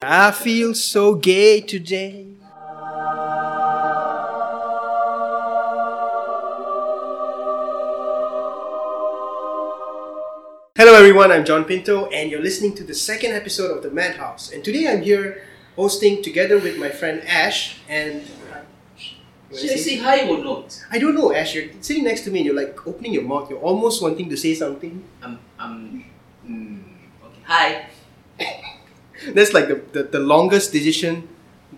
I feel so gay today. Hello, everyone. I'm John Pinto, and you're listening to the second episode of the Madhouse. And today I'm here hosting together with my friend Ash. And Should I say hi or not? I don't know, Ash. You're sitting next to me, and you're like opening your mouth. You're almost wanting to say something. I'm. I'm. Mm, okay. Hi. That's like the, the, the longest decision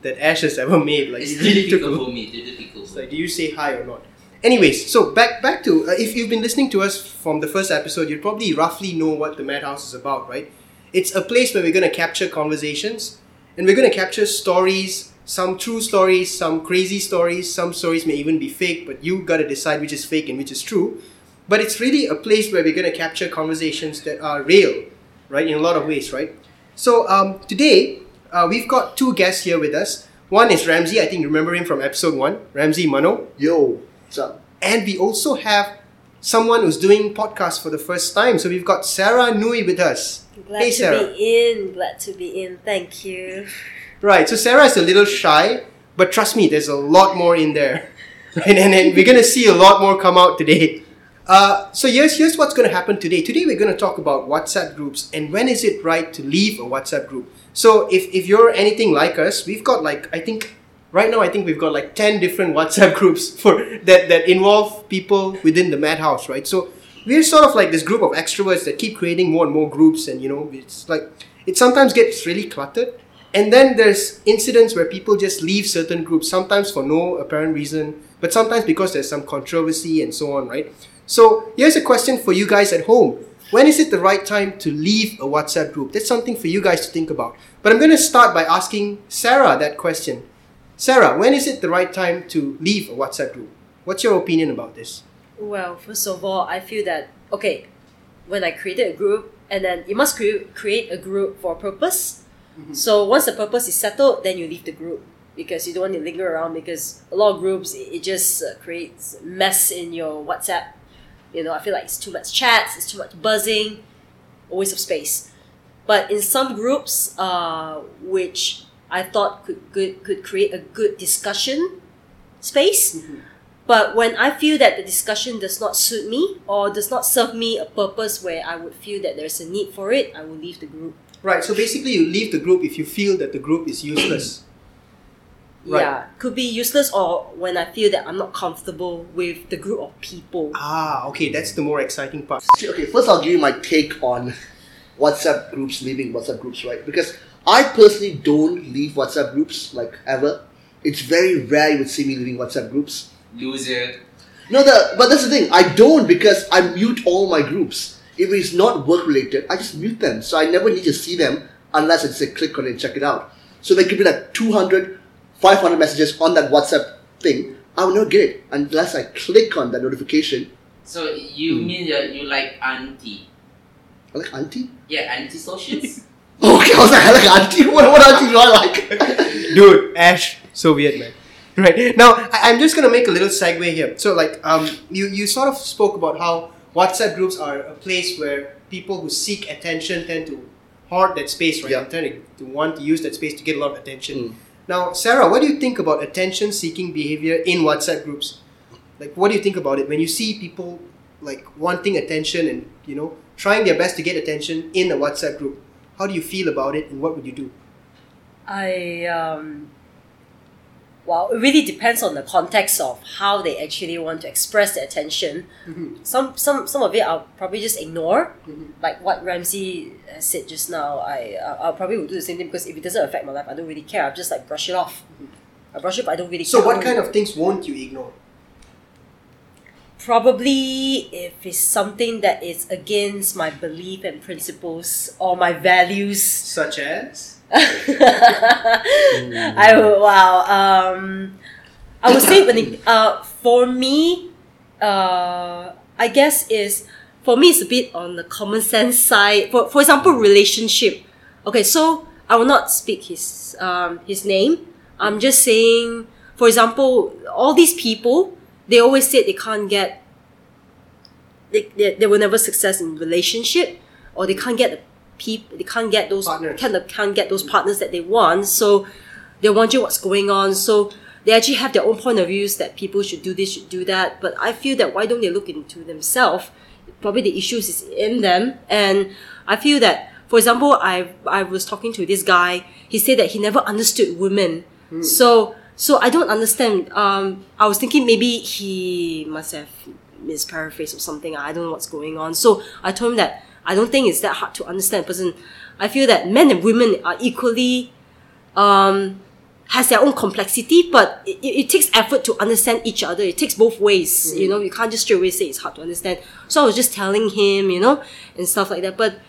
that Ash has ever made. Like, It's it really took difficult a- for me. It's difficult. It's like, do you say hi or not? Anyways, so back back to uh, if you've been listening to us from the first episode, you probably roughly know what the Madhouse is about, right? It's a place where we're going to capture conversations, and we're going to capture stories, some true stories, some crazy stories, some stories may even be fake, but you got to decide which is fake and which is true. But it's really a place where we're going to capture conversations that are real, right? In a lot of ways, right? So um, today uh, we've got two guests here with us. One is Ramsey. I think you remember him from episode one. Ramsey Mano. Yo, what's up? And we also have someone who's doing podcast for the first time. So we've got Sarah Nui with us. Glad hey, to Sarah. be in. Glad to be in. Thank you. Right. So Sarah is a little shy, but trust me, there's a lot more in there. Right? And then we're gonna see a lot more come out today. Uh, so here's here's what's gonna happen today. Today we're gonna talk about WhatsApp groups and when is it right to leave a WhatsApp group. So if, if you're anything like us, we've got like I think right now I think we've got like ten different WhatsApp groups for that that involve people within the Madhouse, right? So we're sort of like this group of extroverts that keep creating more and more groups, and you know, it's like it sometimes gets really cluttered. And then there's incidents where people just leave certain groups, sometimes for no apparent reason, but sometimes because there's some controversy and so on, right? So here's a question for you guys at home. When is it the right time to leave a WhatsApp group? That's something for you guys to think about. But I'm going to start by asking Sarah that question. Sarah, when is it the right time to leave a WhatsApp group? What's your opinion about this? Well, first of all, I feel that okay, when I created a group, and then you must cre- create a group for a purpose. So once the purpose is settled, then you leave the group because you don't want to linger around because a lot of groups it, it just uh, creates mess in your WhatsApp. You know, I feel like it's too much chats, it's too much buzzing, a waste of space. But in some groups, uh, which I thought could good could create a good discussion space. But when I feel that the discussion does not suit me or does not serve me a purpose where I would feel that there's a need for it, I will leave the group. Right, so basically you leave the group if you feel that the group is useless. Right. Yeah, could be useless or when I feel that I'm not comfortable with the group of people. ah, okay, that's the more exciting part. Okay, first I'll give you my take on WhatsApp groups leaving WhatsApp groups, right? Because I personally don't leave WhatsApp groups like ever. It's very rare you would see me leaving WhatsApp groups. Loser. No, the but that's the thing. I don't because I mute all my groups. If it's not work related, I just mute them. So I never need to see them unless I say click on it and check it out. So there could be like 200, 500 messages on that WhatsApp thing. I will never get it unless I click on that notification. So you Hmm. mean that you like auntie? I like auntie. Yeah, auntie socials. Okay, I was like, I like auntie. What, what auntie do I like? Dude, Ash, so weird, man. Right now, I, I'm just gonna make a little segue here. So, like, um, you you sort of spoke about how WhatsApp groups are a place where people who seek attention tend to hoard that space, right? Yeah. And tend to, to want to use that space to get a lot of attention. Mm. Now, Sarah, what do you think about attention-seeking behavior in WhatsApp groups? Like, what do you think about it when you see people like wanting attention and you know trying their best to get attention in a WhatsApp group? How do you feel about it, and what would you do? I um well, it really depends on the context of how they actually want to express their attention. Mhm. Some some some of it I'll probably just ignore, Mhm. like what Ramsey uh, said just now. I uh, I'll probably will do the same thing because if it doesn't affect my life, I don't really care. I'll just like brush it off. I brush it, but I don't really. So, care. what kind of things won't you ignore? Probably if it's something that is against my belief and principles or my values. Such as? I wow. Um, I would say when it, uh for me, uh I guess is for me it's a bit on the common sense side. For for example, relationship. Okay, so I will not speak his um his name. I'm just saying, for example, all these people they always said they can't get they, they, they will never success in relationship or they can't get people they can't get those Partners. kind of can't get those partners that they want. So they're wondering what's going on. So they actually have their own point of views that people should do this, should do that. But I feel that why don't they look into themselves? Probably the issues is in them. And I feel that, for example, I I was talking to this guy. He said that he never understood women. So so I don't understand. Um, I was thinking maybe he must have misparaphrased or something. I don't know what's going on. So I told him that I don't think it's that hard to understand. Person, I feel that men and women are equally um, has their own complexity, but it, it, takes effort to understand each other. It takes both ways. You know, you can't just straight away say it's hard to understand. So I was just telling him, you know, and stuff like that. But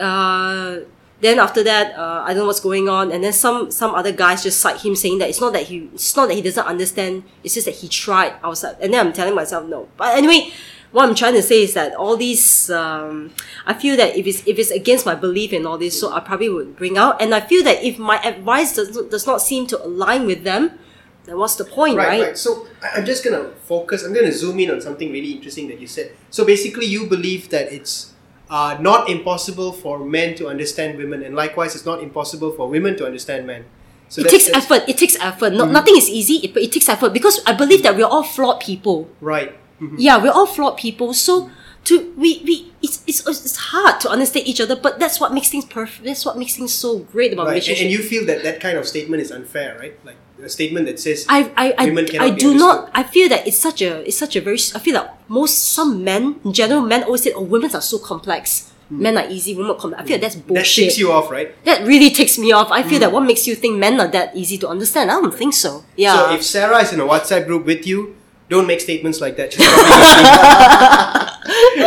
uh, then after that, uh, I don't know what's going on. And then some some other guys just cite him saying that it's not that he it's not that he doesn't understand. It's just that he tried. I was like, and then I'm telling myself no. But anyway, what I'm trying to say is that all these, um, I feel that if it's if it's against my belief in all this, so I probably would bring out. And I feel that if my advice does not, does not seem to align with them, then what's the point, Right, right? right. So I'm just gonna focus. I'm gonna zoom in on something really interesting that you said. So basically, you believe that it's uh, not impossible for men to understand women, and likewise, it's not impossible for women to understand men. So it takes effort. It takes effort. No, Nothing is easy, it, but it takes effort because I believe that we're all flawed people. Right. Mhm. Yeah, we're all flawed people. So to we we it's, it's it's hard to understand each other, but that's what makes things perfect. That's what makes things so great about Right. Relationships. and you feel that that kind of statement is unfair, right? Like a statement that says I I I, Women cannot I do not. I feel that it's such a it's such a very. I feel that most some men in general men always say, "Oh, women are so complex. Men are easy. Women are complex." I feel that's Hmm. that bullshit. ticks you off, right? That really takes me off. I feel Hmm. that what makes you think men are that easy to understand? I don't think so. Yeah. So if Sarah is in a WhatsApp group with you, don't make statements like that. She's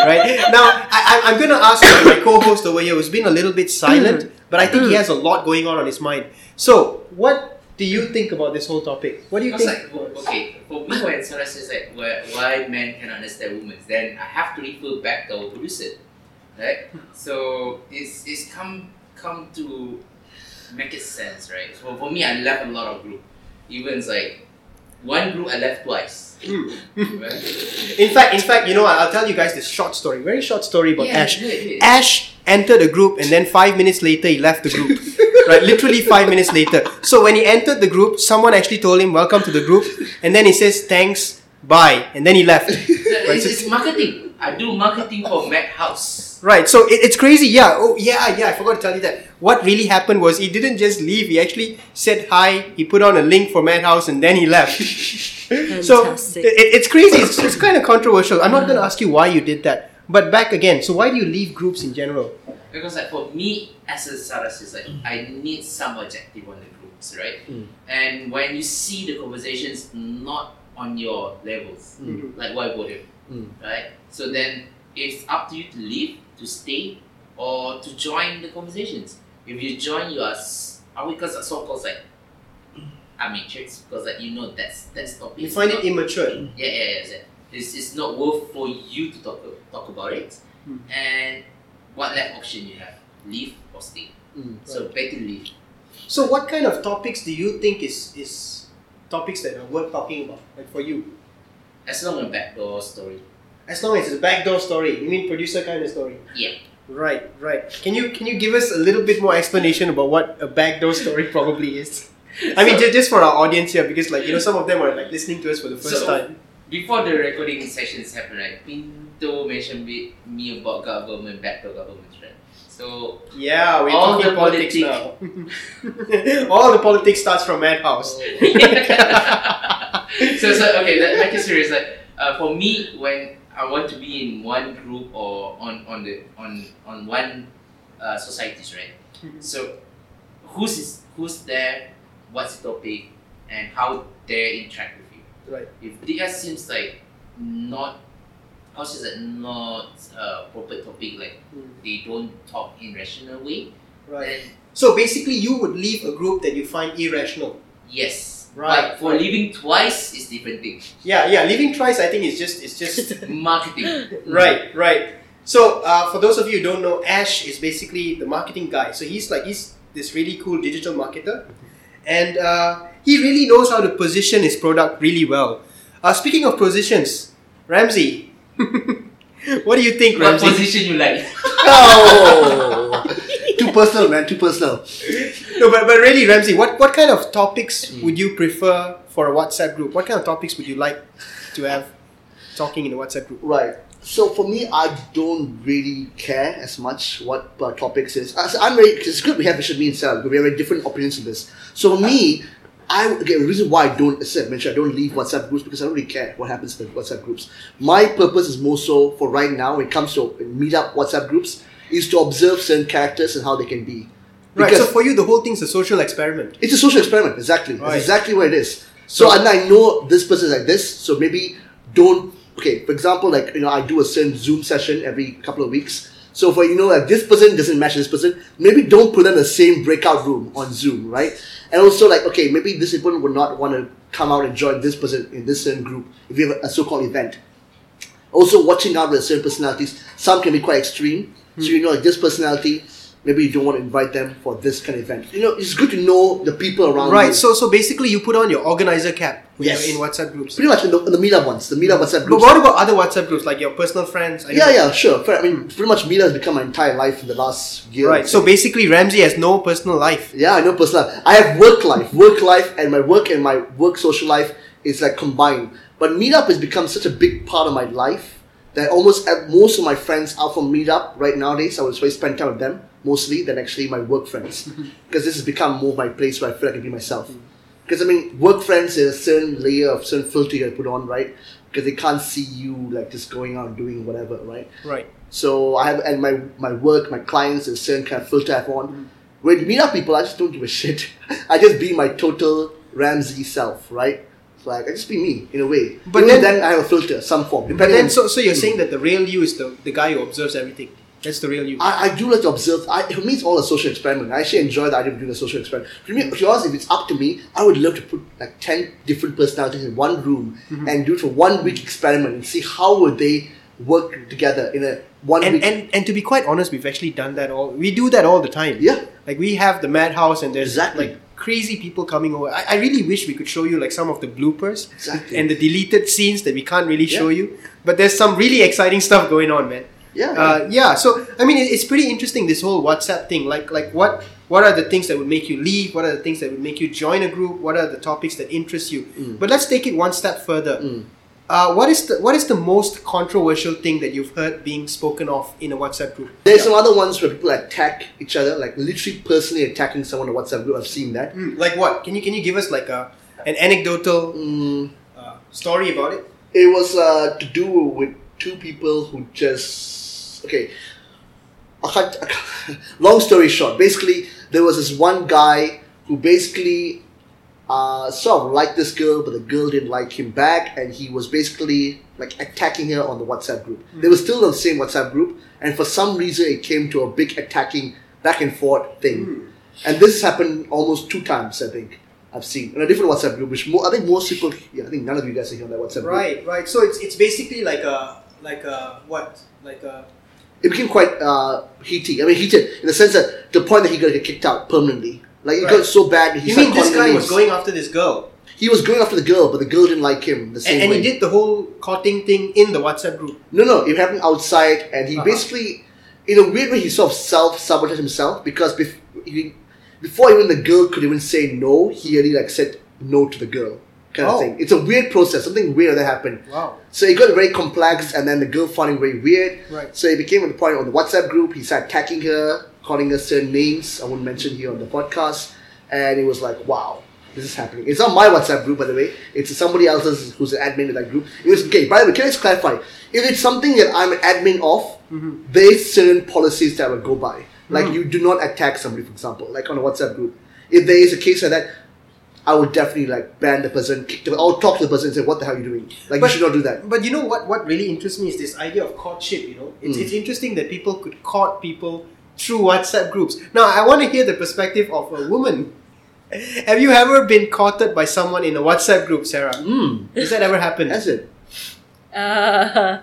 right now, I, I- I'm going to ask my co-host over here, who's been a little bit silent, mm. but I think he mm. has a lot going on on his mind. So, what do you think about this whole topic? What do you Because think? like, well, okay, for me when Sarah says like why, why men can understand women, then I have to refer back to our producer, right? So it's it's come come to make it sense, right? So for me, I left a lot of group. Even it's like one group I left twice. Hmm. In fact, in fact, you know, I'll tell you guys this short story, very short story about Yeah, Ash. do it. Ash entered a group and then five minutes later he left the group. right, literally five minutes later. So when he entered the group, someone actually told him, Welcome to the group, and then he says, Thanks, bye, and then he left. Right, It's, so- it's marketing. I do marketing for Madhouse. Right, so it, it's crazy, yeah. Oh, yeah, yeah, I forgot to tell you that. What really happened was he didn't just leave, he actually said hi, he put on a link for Madhouse, and then he left. so it, it's crazy, it's, it's kind of controversial. I'm not going to ask you why you did that. But back again, so why do you leave groups in general? Because like for me as a Saras like I need some objective on the groups, right? Mm. And when you see the conversations not on your levels, Mhm. like why bother? Mm. Right? So then it's up to you to leave, to stay, or to join the conversations. If you join you are are we because so called like a matrix because like you know that's that's topic. You find not- it immature. yeah, yeah, yeah. yeah. It's, it's not worth for you to talk talk about it. Hmm. And what left option you have? Leave or stay. Mm. So better leave. So what kind of topics do you think is, is topics that are worth talking about, like for you? As long as backdoor story. As long as it's a backdoor story, you mean producer kind of story? Yeah. Right, right. Can you can you give us a little bit more explanation about what a backdoor story probably is? I mean, just, just for our audience here, because like you know, some of them are like listening to us for the first So- time. Before the recording sessions happen, right? Pinto mentioned me, me about government, backdoor government, right? So Yeah, we're All talking the politics politic- now. All the politics starts from Madhouse. so, so okay, that make it serious. Like uh, for me, when I want to be in one group or on on the on on one uh, societies, right? Mhm. So who's is who's there? What's the topic? And how they interact with you? Right. If theirs seems like not how is it not uh, proper topic, like Mm. they don't talk in rational way, Right. then So basically, you would leave a group that you find irrational. yes. Right, But for right. leaving twice is different thing. Yeah, yeah. Leaving twice, I think, is just it's just Marketing. Right, right. So, uh, for those of you who don't know, Ash is basically the marketing guy. So he's like he's this really cool digital marketer, and uh, he really knows how to position his product really well. Uh, speaking of positions, Ramsey, what do you think, What Ramsey? position you like? Oh. Too personal, man. Too personal. No, but, but really, Ramsey, what, what kind of topics would you prefer for a WhatsApp group? What kind of topics would you like to have talking in a WhatsApp group? Right. So for me, I don't really care as much what uh, topics is. As I'm very. It's good we have Bishop me and Sarah because we have very different opinions on this. So for me, I again the reason why I don't as I mentioned I don't leave WhatsApp groups because I don't really care what happens in WhatsApp groups. My purpose is more so for right now when it comes to meetup WhatsApp groups is to observe certain characters and how they can be. Right, Because so for you, the whole thing's a social experiment. it's a social experiment, exactly. Right. That's exactly what it is. So, So- and I know this person is like this, so maybe don't. Okay, for example, like you know, I do a certain Zoom session every couple of weeks. So for you know, like this person doesn't match this person, maybe don't put them in the same breakout room on Zoom, right? And also, like, okay, maybe this person would not want to come out and join this person in this certain group if you have a so-called event also watching out with certain personalities. Some can be quite extreme. So hmm. you know, like this personality, maybe you don't want to invite them for this kind of event. You know, it's good to know the people around Right, you. so so basically, you put on your organizer cap when Yes. in WhatsApp groups. pretty much in the, in the meetup ones, the meetup WhatsApp groups. But what about other WhatsApp groups, like your personal friends? Yeah, yeah, sure. I mean, pretty much meetup has become my entire life in the last year. Right, so basically, Ramsey has no personal life. Yeah, I know personal. I have work life, work life, and my work and my work social life is like combined. But Meetup has become such a big part of my life that almost most of my friends are from Meetup right nowadays. I would spend time with them mostly than actually my work friends because this has become more my place where I feel like I can be myself. Because I mean, work friends is a certain layer of certain filter you put on, right? Because they can't see you like just going out and doing whatever, right? Right. So I have and my my work, my clients, is a certain kind of filter I have on. Mm. When you meet up people, I just don't give a shit. I just be my total Ramsey self, right? Like I just be me in a way. But Even then- I have a filter, some form. But then, so so you're saying that the real you is the, the guy who observes everything. That's the real you. I, I do like to observe. I, for me, it's all a social experiment. I actually enjoy the idea of doing a social experiment. For me, ask if it's up to me, I would love to put like ten different personalities in one room Mm-hmm. and do it for one week experiment and see how would they work together in a one and, week. and and to be quite honest, we've actually done that all. We do that all the time. yeah, Like we have the madhouse, and there's Exactly. like crazy people coming over. I, I really wish we could show you like some of the bloopers Exactly. and the deleted scenes that we can't really show you. But there's some really exciting stuff going on, man. Yeah. Uh, yeah. So I mean, it's pretty interesting this whole WhatsApp thing. Like like what what are the things that would make you leave? What are the things that would make you join a group? What are the topics that interest you? Mm. But let's take it one step further. Mm. Uh, what is the what is the most controversial thing that you've heard being spoken of in a WhatsApp group? There's some other ones where people attack each other, like literally personally attacking someone on a WhatsApp group. I've seen that. Mm, like what? Can you can you give us like a an anecdotal Mm, uh, story about it? it was uh, to do with two people who just okay. I can't, I can't- long story short, basically there was this one guy who basically uh, sort of liked this girl, but the girl didn't like him back, and he was basically like attacking her on the WhatsApp group. They were still on the same WhatsApp group, and for some reason it came to a big attacking back and forth thing. And this happened almost two times, I think. I've seen in a different WhatsApp group, which more, I think most people, yeah, I think none of you guys are here on that WhatsApp group. Right, right. So it's it's basically like a like a what like a It became quite uh, heaty. I mean, heated in the sense that the point that he got kicked out permanently. Like it Right. got so bad. He you mean this guy was going after this girl He was going after the girl, but the girl didn't like him the same and, and way. he did the whole courting thing in the WhatsApp group. No, no, it happened outside, and he Uh-huh. basically, in a weird way, he sort of self sabotaged himself because bef- he, before even the girl could even say no, he already like said no to the girl, kind Oh. of thing. It's a weird process. Something weird that happened. Wow. So it got very complex, and then the girl found it very weird. Right. So it became the point on the WhatsApp group, he started attacking her, calling her certain names I won't mention here on the podcast, and it was like, wow, this is happening. It's not my WhatsApp group, by the way. It's somebody else's who's an admin of that group. It was okay. By the way, can I just clarify? If it's something that I'm an admin of, Mm-hmm. there's certain policies that I will go by. Like Mhm. you do not attack somebody, for example, like on a WhatsApp group. If there is a case like that, I would definitely like ban the person, kick the, or talk to the person and say, "What the hell are you doing? Like But- you should not do that." But you know what? What really interests me is this idea of courtship. You know, it's Mm. it's interesting that people could court people through WhatsApp groups. Now, I want to hear the perspective of a woman. Have you ever been courted by someone in a WhatsApp group, Sarah? Mm, Has that ever happened? Has it. Uh,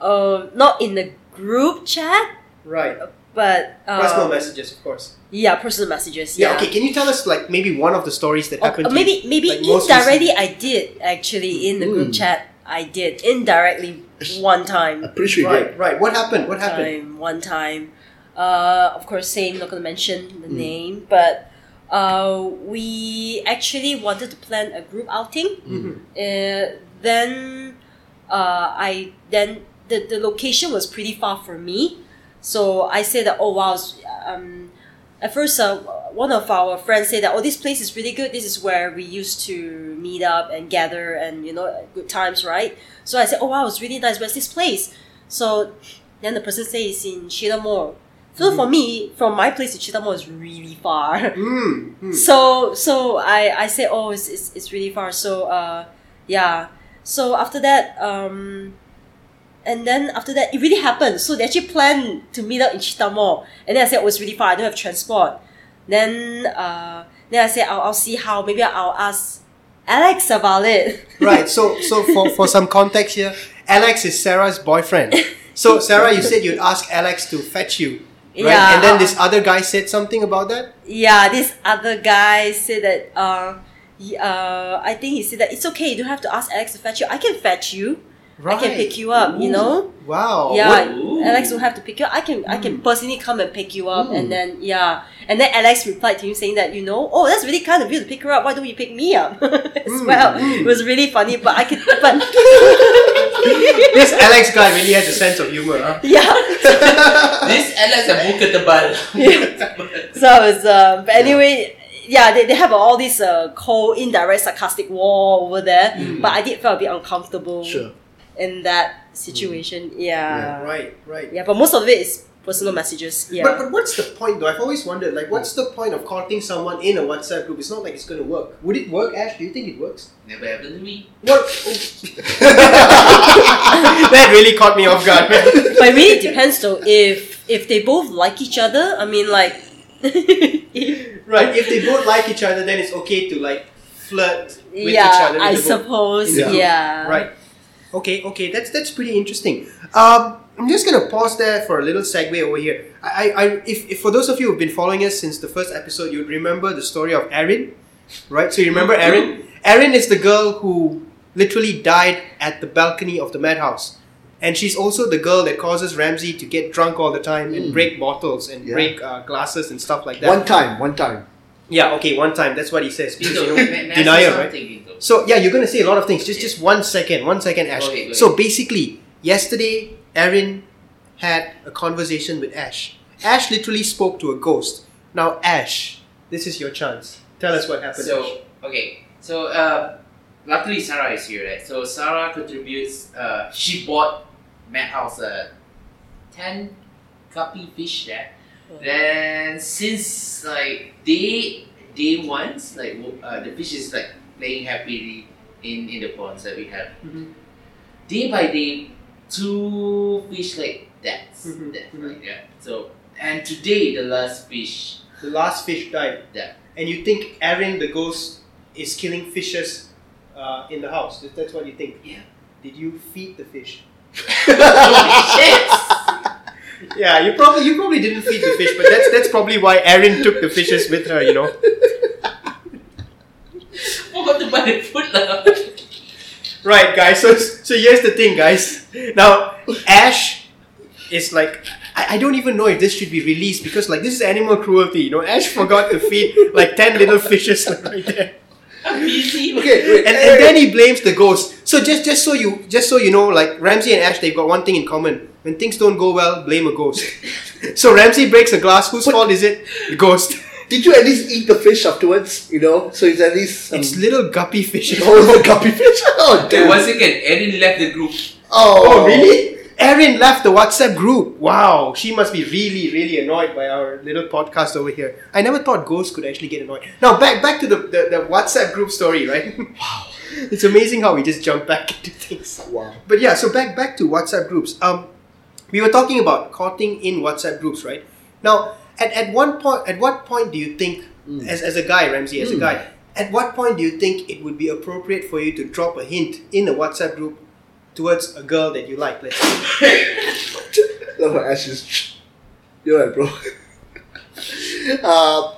uh, not in the group chat, Right. But uh, Personal messages, of course. Yeah, personal messages. Yeah. Yeah. Okay. Can you tell us like maybe one of the stories that Or- happened? maybe you? maybe Like, indirectly I did actually in the group Mm. chat. I did indirectly one time. I'm pretty sure you Right. did. Right. What happened? What happened? time, one time. Uh, of course, same. Not gonna mention the name, but uh, we actually wanted to plan a group outing. Uh, then uh, I then the, the location was pretty far from me, so I said that oh wow, um, at first uh, one of our friends said that oh this place is really good. This is where we used to meet up and gather and you know good times, right? So I said oh wow, it's really nice. Where's this place? So then the person says it's in Citta Mall. So for me, from my place to Citta Mall is really far. Mm, mm. So so I I said oh it's it's, it's really far. So uh yeah. So after that um and then after that it really happened. So they actually planned to meet up in Citta Mall. And then I said oh it's really far. I don't have transport. Then uh then I said I'll, I'll see how maybe I'll ask Alex about it. Right. So so for, for some context here, Alex is Sarah's boyfriend. So Sarah, you said you'd ask Alex to fetch you. Right? Yeah. And then this other guy said something about that? yeah, this other guy said that uh, he, uh, I think he said that it's okay. You don't have to ask Alex to fetch you. I can fetch you. I can pick you up. You know. Wow. yeah, Ooh. Alex will have to pick you up. I can I can mm. personally come and pick you up, and mm. then yeah, and then Alex replied to him saying that you know, oh, that's really kind of you to pick her up. Why don't you pick me up as mm, well? It was really funny, but I could, but This Alex guy really has a sense of humor, huh? yeah. This Alex a muka tebal. So it's uh, but anyway, yeah, they, they have all this uh, cold, indirect, sarcastic war over there. But I did feel a bit uncomfortable Sure. In that mm. situation. Yeah. Right, right. Yeah, but most of it is personal messages. Yeah. But, but what's the point though? I've always wondered, like, what's the point of courting someone in a WhatsApp group? It's not like it's going to work. Would it work, Ash? Do you think it works? Never happened to me. What? that really caught me off guard. man. but it really depends though if if they both like each other. I mean like right. If they both like each other, then it's okay to like flirt with yeah, each other. with I the both- suppose. Yeah. Yeah. Right. Okay, okay, that's that's pretty interesting. Um, I'm just gonna pause there for a little segue over here. I, I, I if, if for those of you who've been following us since the first episode, you'd remember the story of Erin, right? So you remember Erin? Erin is the girl who literally died at the balcony of the madhouse, and she's also the girl that causes Ramsey to get drunk all the time and Mm. break bottles and Yeah. break uh, glasses and stuff like that. One time, one time. Yeah, okay, one time. That's what he says. Because, you know, May- may I say denial, right? something, Bingo? So yeah, you're gonna say a lot of things. Just just one second, one second, Ash. Okay, so basically, yesterday, Erin had a conversation with Ash. Ash literally spoke to a ghost. Now, Ash, this is your chance. Tell us what happened. Ash. So okay, so uh, luckily Sarah is here, right? So Sarah contributes. Uh, she bought Madhouse uh, ten guppy fish there. Then since like day day once, like uh, the fish is like playing happily in in the ponds that we have. Mhm. Day by day, two fish like that, Mhm, that mhm. like that. So and today the last fish. the last fish died. Yeah. And you think Erin, the ghost, is killing fishes uh, in the house? That's what you think. Yeah. Did you feed the fish? Yeah, you probably you probably didn't feed the fish, but that's that's probably why Erin took the fishes with her. You know. Forgot to buy the food lah. Right, guys. So, so here's the thing, guys. Now, Ash is like, I, I don't even know if this should be released because, like, this is animal cruelty. You know, Ash forgot to feed like ten little fishes like, right there, I'm busy. Okay, wait. and, and then he blames the ghost. So just just so you just so you know, like Ramsey and Ash, they've got one thing in common. When things don't go well, blame a ghost. so Ramsey breaks a glass. Whose fault is it? The ghost. Did you at least eat the fish afterwards? You know, so it's at least some. It's little guppy fishes. oh, the guppy fish. Oh, Okay, damn. once again, Erin left the group. Oh, Oh, really? Erin left the WhatsApp group. Wow, she must be really, really annoyed by our little podcast over here. I never thought ghosts could actually get annoyed. Now, back back to the, the, the WhatsApp group story, right? wow. It's amazing how we just jump back into things. Wow. But yeah, so back back to WhatsApp groups. Um, we were talking about courting in WhatsApp groups, right? Now, at, at one point, at what point do you think, as, as a guy, Ramsey, as a Mm. guy, at what point do you think it would be appropriate for you to drop a hint in a WhatsApp group towards a girl that you like? Let's say. Love her ashes. You're right, bro. uh,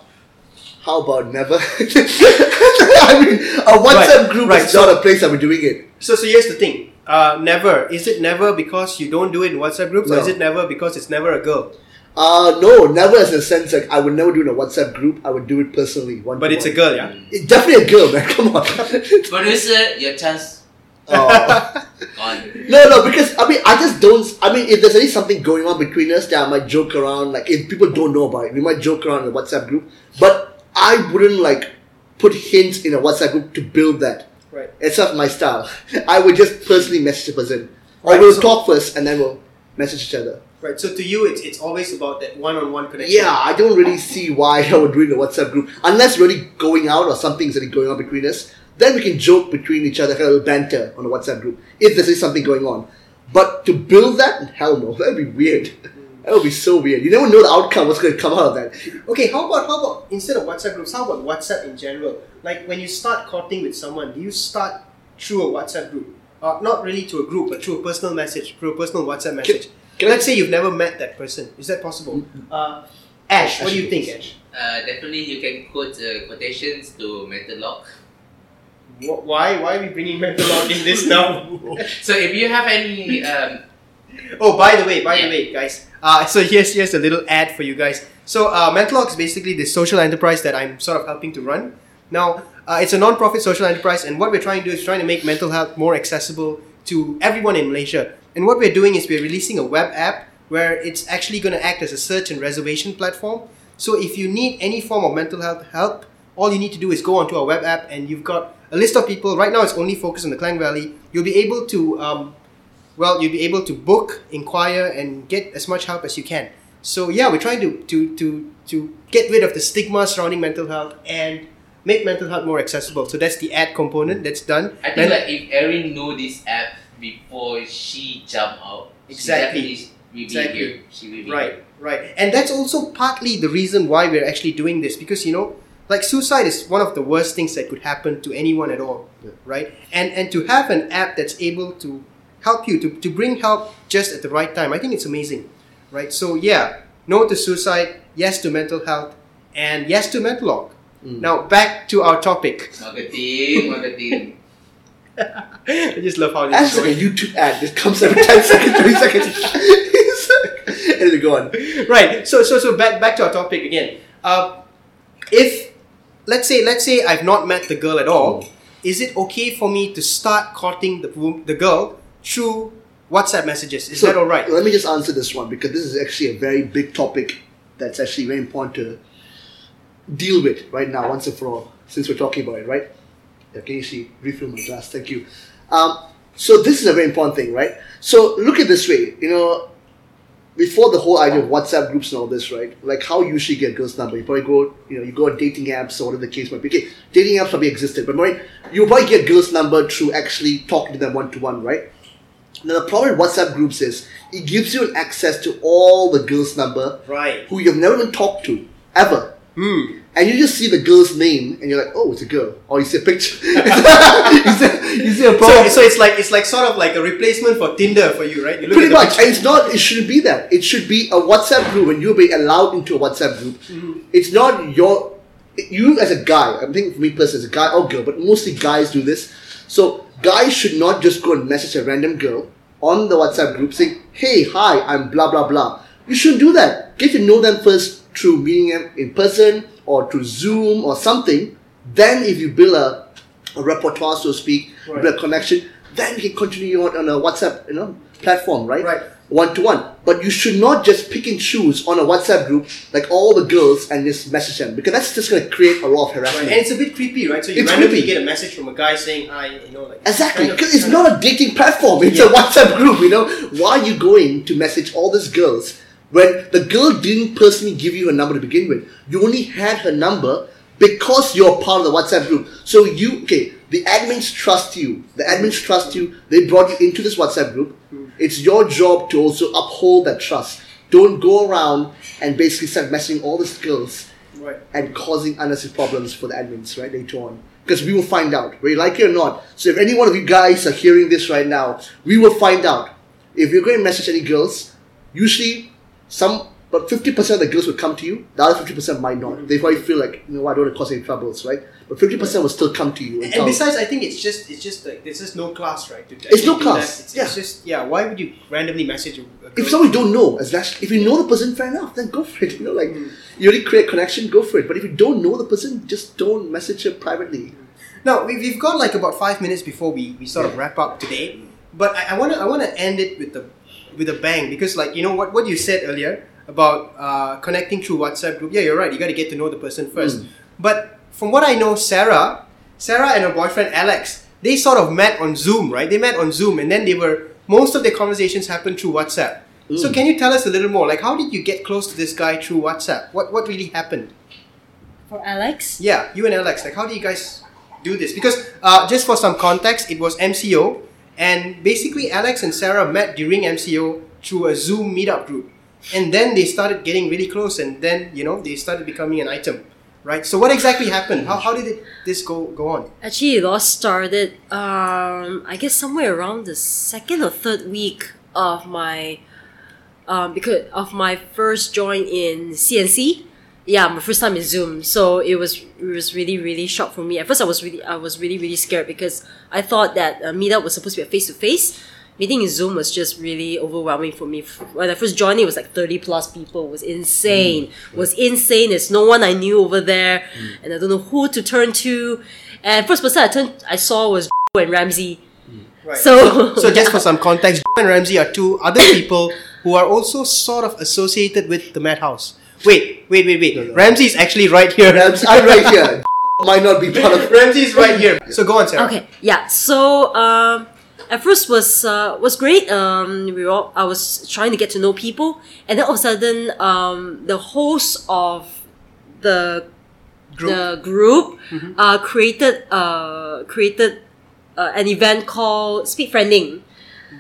how about never? I mean, a WhatsApp Right, group right, is so- not a place be doing it. So, so here's the thing. Uh, never. Is it never because you don't do it in WhatsApp groups, or is it never because it's never a girl? Uh, no, never as a sense like I would never do it in a WhatsApp group. I would do it personally. One But to it's a girl, yeah. It, definitely a girl, man. Come on. Producer, your chance Oh. gone. No, no, because I mean, I just don't. I mean, if there's any something going on between us, then I might joke around. Like, if people don't know about it, we might joke around in the WhatsApp group. But I wouldn't like put hints in a WhatsApp group to build that. Right. It's not my style. I would just personally message the person, or Right, we'll so- talk first and then we'll message each other. Right. So to you, it's it's always about that one-on-one connection. Yeah, I don't really see why I would do it in a WhatsApp group unless really going out or something's really going on between us. Then we can joke between each other, have a little banter on a WhatsApp group if there's something going on. But to build that, hell no, that'd be weird. That would be so weird. You never know the outcome, what's going to come out of that. Okay, how about how about instead of WhatsApp groups, how about WhatsApp in general? Like when you start courting with someone, do you start through a WhatsApp group? Uh, not really to a group, but through a personal message, through a personal WhatsApp message. can I- Let's say you've never met that person. Is that possible? Uh, Ash, what do you think, Ash? Uh, definitely, you can quote uh, quotations to Mentalog. Wh- Why? Why are we bringing Mentalog in this now? So if you have any um, Oh, by the way, by the way, guys. Uh, so here's here's a little ad for you guys. So uh, Mentalog is basically the social enterprise that I'm sort of helping to run. Now, uh, it's a non-profit social enterprise, and what we're trying to do is trying to make mental health more accessible to everyone in Malaysia. And what we're doing is we're releasing a web app where it's actually going to act as a search and reservation platform. So if you need any form of mental health help, all you need to do is go onto our web app, and you've got a list of people. Right now, it's only focused on the Klang Valley. You'll be able to um, well, you'll be able to book, inquire, and get as much help as you can. So yeah, we're trying to to to to get rid of the stigma surrounding mental health and make mental health more accessible. So that's the ad component that's done. I think Men- like if Erin know this app before she jump out, Exactly. she definitely Exactly. here. She will be Right, right. And that's also partly the reason why we're actually doing this because you know, like suicide is one of the worst things that could happen to anyone at all, Yeah. right? And and to have an app that's able to help you to, to bring help just at the right time, I think it's amazing. Right? So yeah, no to suicide, yes to mental health, and yes to Mentalog. Mm. Now back to our topic. Marketing, marketing. I just love how this As is like a. YouTube ad, it comes every 10 seconds, 20 seconds. and we go on. right so so so back back to our topic again uh, if let's say let's say i've not met the girl at all is it okay for me to start courting the, the girl through whatsapp messages is So, that all right Let me just answer this one because this is actually a very big topic that's actually very important to deal with right now, once and for all, since we're talking about it, right? Yeah, can you see? Refill my glass, thank you. Um, so, this is a very important thing, right? So, look at this way, you know, before the whole idea of WhatsApp groups and all this, right? Like how you usually get girls' number. You probably go, you know, you go on dating apps or whatever the case might be. Okay, dating apps probably existed, but right, you probably get girls' number through actually talking to them one to one, right? Now the problem with WhatsApp groups is it gives you access to all the girls' number right who you've never even talked to ever. Hmm And you just see the girl's name and you're like, oh, it's a girl. Or you see a picture. you, see, you see a so, profile. so it's like it's like sort of like a replacement for tinder for you right you look Pretty much. And it's not, it shouldn't be that. It should be a WhatsApp group and you'll be allowed into a WhatsApp group. It's not your, you as a guy, I'm thinking for me personally, as a guy or girl, but mostly guys do this. So guys should not just go and message a random girl on the WhatsApp group saying, hey, hi, I'm blah, blah, blah. You shouldn't do that. Get to know them first through meeting them in person or through Zoom or something. Then if you build a, a repertoire, so to speak, Right. build a connection, then you can continue on, on a WhatsApp, you know, platform, right? Right. One to one. But you should not just pick and choose on a WhatsApp group like all the girls and just message them because that's just going to create a lot of right harassment. and it's a bit creepy right so you It's randomly creepy. get a message from a guy saying hi you know like Exactly, because it's not a dating platform. It's Yeah. a WhatsApp group. You know, why are you going to message all these girls when the girl didn't personally give you her number to begin with? You only had her number because you're part of the WhatsApp group. So you, okay, the admins trust you. The admins trust you. They brought you into this WhatsApp group. It's your job to also uphold that trust. Don't go around and basically start messaging all these girls right and causing unnecessary problems for the admins right later on. Because we will find out, whether you like it or not. So if any one of you guys are hearing this right now, we will find out. If you're going to message any girls, usually some But fifty percent of the girls would come to you. The other fifty percent might not. They probably feel like you know I don't want to cause any troubles, right? But fifty percent will still come to you. And tell- besides, I think it's just it's just like there's just no class, right? To It's no class. It's, yeah. it's just yeah. Why would you randomly message a, a girl? if someone you don't know, as that, if you know the person, fair enough, then go for it. You know, like Mm. you already create connection, go for it. But if you don't know the person, just don't message her privately. Now we, we've got like about five minutes before we, we sort of wrap up today, but I, I wanna I wanna end it with the with a bang because like you know what what you said earlier about uh, connecting through WhatsApp group. Yeah, you're right. You got to get to know the person first. Mm. But from what I know, Sarah, Sarah and her boyfriend Alex, they sort of met on Zoom, right? They met on Zoom, and then they were most of their conversations happened through WhatsApp. So Mm. can you tell us a little more? Like, how did you get close to this guy through WhatsApp? What what really happened? For Alex, Yeah, you and Alex, like how do you guys do this? Because uh, just for some context, it was MCO, and basically Alex and Sarah met during MCO through a Zoom meetup group, and then they started getting really close, and then you know they started becoming an item, right? So what exactly happened? How, how did it, this go go on? Actually, it all started, um, I guess, somewhere around the second or third week of my, um, because of my first join in CNC. Yeah, my first time in Zoom, so it was it was really really shock for me. At first, I was really I was really really scared because I thought that uh, meetup was supposed to be a face to face. Meeting in Zoom was just really overwhelming for me. When I first joined, it was like thirty plus people. It was insane. Mm. It was insane. There's no one I knew over there, mm. and I don't know who to turn to. And first person I turned I saw was and Ramsey. Mm. Right. So So just for some context, Joe and Ramsey are two other people who are also sort of associated with the Madhouse. Wait, wait, wait, wait. No, no. Ramsey is actually right here. Rams, I'm right here. Might not be part of. Ramsey is right here. So go on, Sarah. Okay, yeah. So um, at first was uh, was great. Um, we were all, I was trying to get to know people, and then all of a sudden, um, the host of the Group. the group uh, created uh, created uh, an event called Speed Friending.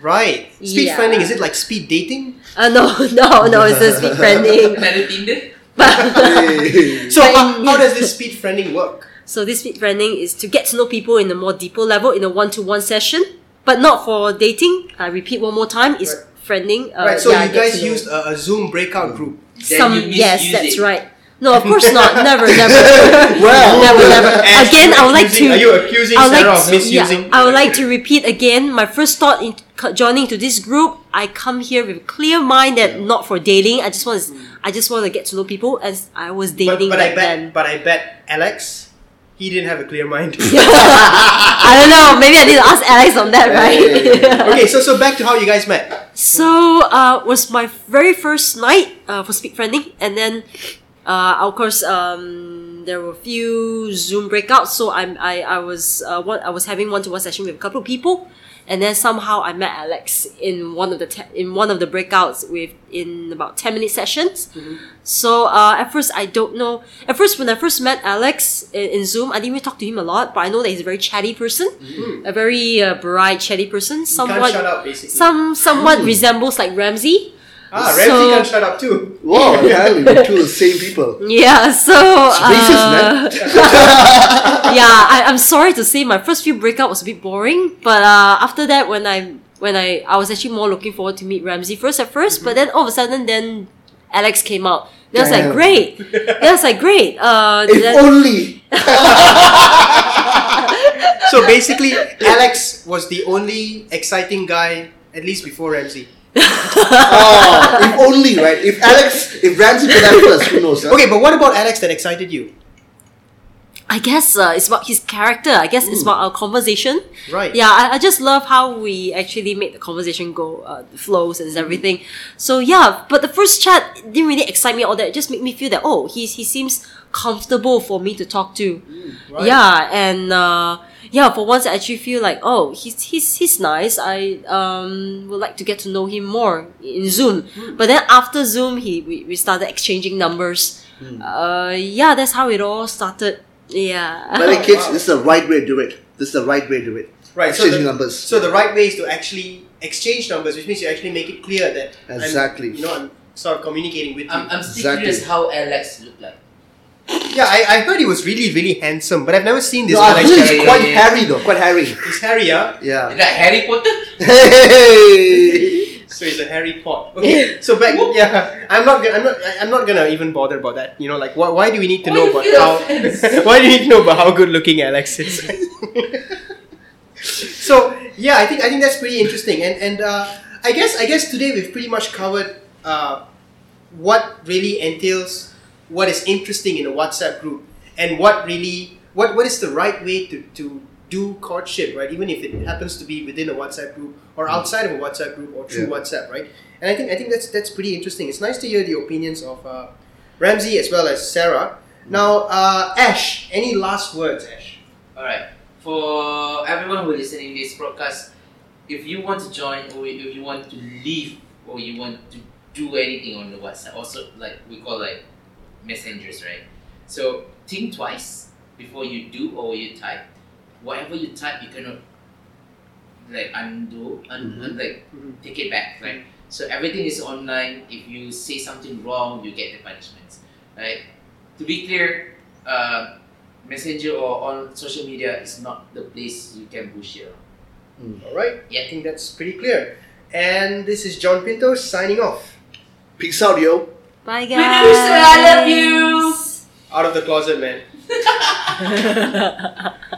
Right. Speed Yeah. friending, is it like speed dating? Uh, no, no, no, it's a Speed Friending. Another Tinder. So how, how does this speed friending work? So this speed friending is to get to know people in a more deeper level in a one-to-one session, but not for dating. I repeat one more time: it's Right. friending. Uh, right, so yeah, you guys to used a, a Zoom breakout group. Some. Yes, that's it. right. No, of course not. Never, never. Well. never, never. Again, I would like accusing- to. Are you accusing I Sarah like of misusing? yeah, I would like to repeat again. My first thought in co- joining to this group, I come here with a clear mind that not for dating. I just want to, I just want to get to know people as I was dating but I back bet, then. but I bet Alex, he didn't have a clear mind. I don't know. Maybe I need to ask Alex on that, right? okay, so so back to how you guys met. So uh, was my very first night uh, for speed friending, and then uh, of course um, there were a few Zoom breakouts. So I'm I I was uh, one I was having one to one session with a couple of people, and then somehow I met Alex in one of the te- in one of the breakouts with in about ten minute sessions. So uh, at first I don't know. At first when I first met Alex in, in Zoom, I didn't really talk to him a lot, but I know that he's a very chatty person, a very uh, bright chatty person. Somewhat up, basically. some somewhat resembles like Ramsey. Ah, Ramsey so- can't shut up too. Whoa, apparently we're two of the same people. Yeah, so racist, uh, yeah, I, I'm sorry to say my first few breakup was a bit boring, but uh, after that when I when I I was actually more looking forward to meet Ramsey first at 1st but then all of a sudden then Alex came out. Then I was like great. Then I was like great. Uh, If then- only. So basically, Alex was the only exciting guy, at least before Ramsey. Oh, if only, right? If Alex, if Ramsey put that first, who knows? Huh? Okay, but what about Alex that excited you? I guess uh, it's about his character. I guess it's about our conversation. Right. Yeah, I, I just love how we actually make the conversation go, uh, flows and everything. So yeah, but the first chat didn't really excite me all that. It just made me feel that oh, he he seems comfortable for me to talk to. right. Yeah, and uh, yeah, for once I actually feel like oh, he's he's he's nice. I um would like to get to know him more in Zoom. But then after Zoom, he we, we started exchanging numbers. Uh, yeah, that's how it all started. Yeah. But hey, kids, this is the right way to do it. This is the right way to do it. Right. So the, numbers. so the right way is to actually exchange numbers, which means you actually make it clear that I'm- Exactly. you know, I'm sort of communicating with you. I'm, I'm still Exactly. curious how Alex looked like. Yeah, I, I heard he was really, really handsome, but I've never seen this No, I Alex think guy. it's quite hairy though. Quite hairy. He's hairy, yeah. Yeah. Is that Harry Potter? Hey. So he's a Harry Potter. Okay. so back, yeah. I'm not. Gonna, I'm not. I- I'm not gonna even bother about that. You know, like why, why do we need to Why know about how? why do you need to know about how good looking Alex is? so yeah, I think I think that's pretty interesting, and and uh, I guess I guess today we've pretty much covered uh, what really entails what is interesting in a WhatsApp group, and what really what what is the right way to to do courtship, right? Even if it happens to be within a WhatsApp group or outside of a WhatsApp group or through Yeah. WhatsApp, right? And I think I think that's that's pretty interesting. It's nice to hear the opinions of uh, Ramsey as well as Sarah. Now, uh, Ash, any last words, Ash? Alright. For everyone who is listening to this broadcast, if you want to join or if you want to leave or you want to do anything on the WhatsApp, also like we call like messengers, right? So think twice before you do or you type. Whatever you type, you cannot like undo, un- Mhm. un- like Mhm. take it back, right? So everything is online. If you say something wrong, you get the punishments, right? To be clear, uh, messenger or on social media is not the place you can bullshit. around. All right. Yeah. I think that's pretty clear. And this is John Pinto signing off. Peace out, yo. Bye, guys. Producer, I love you. Out of the closet, man.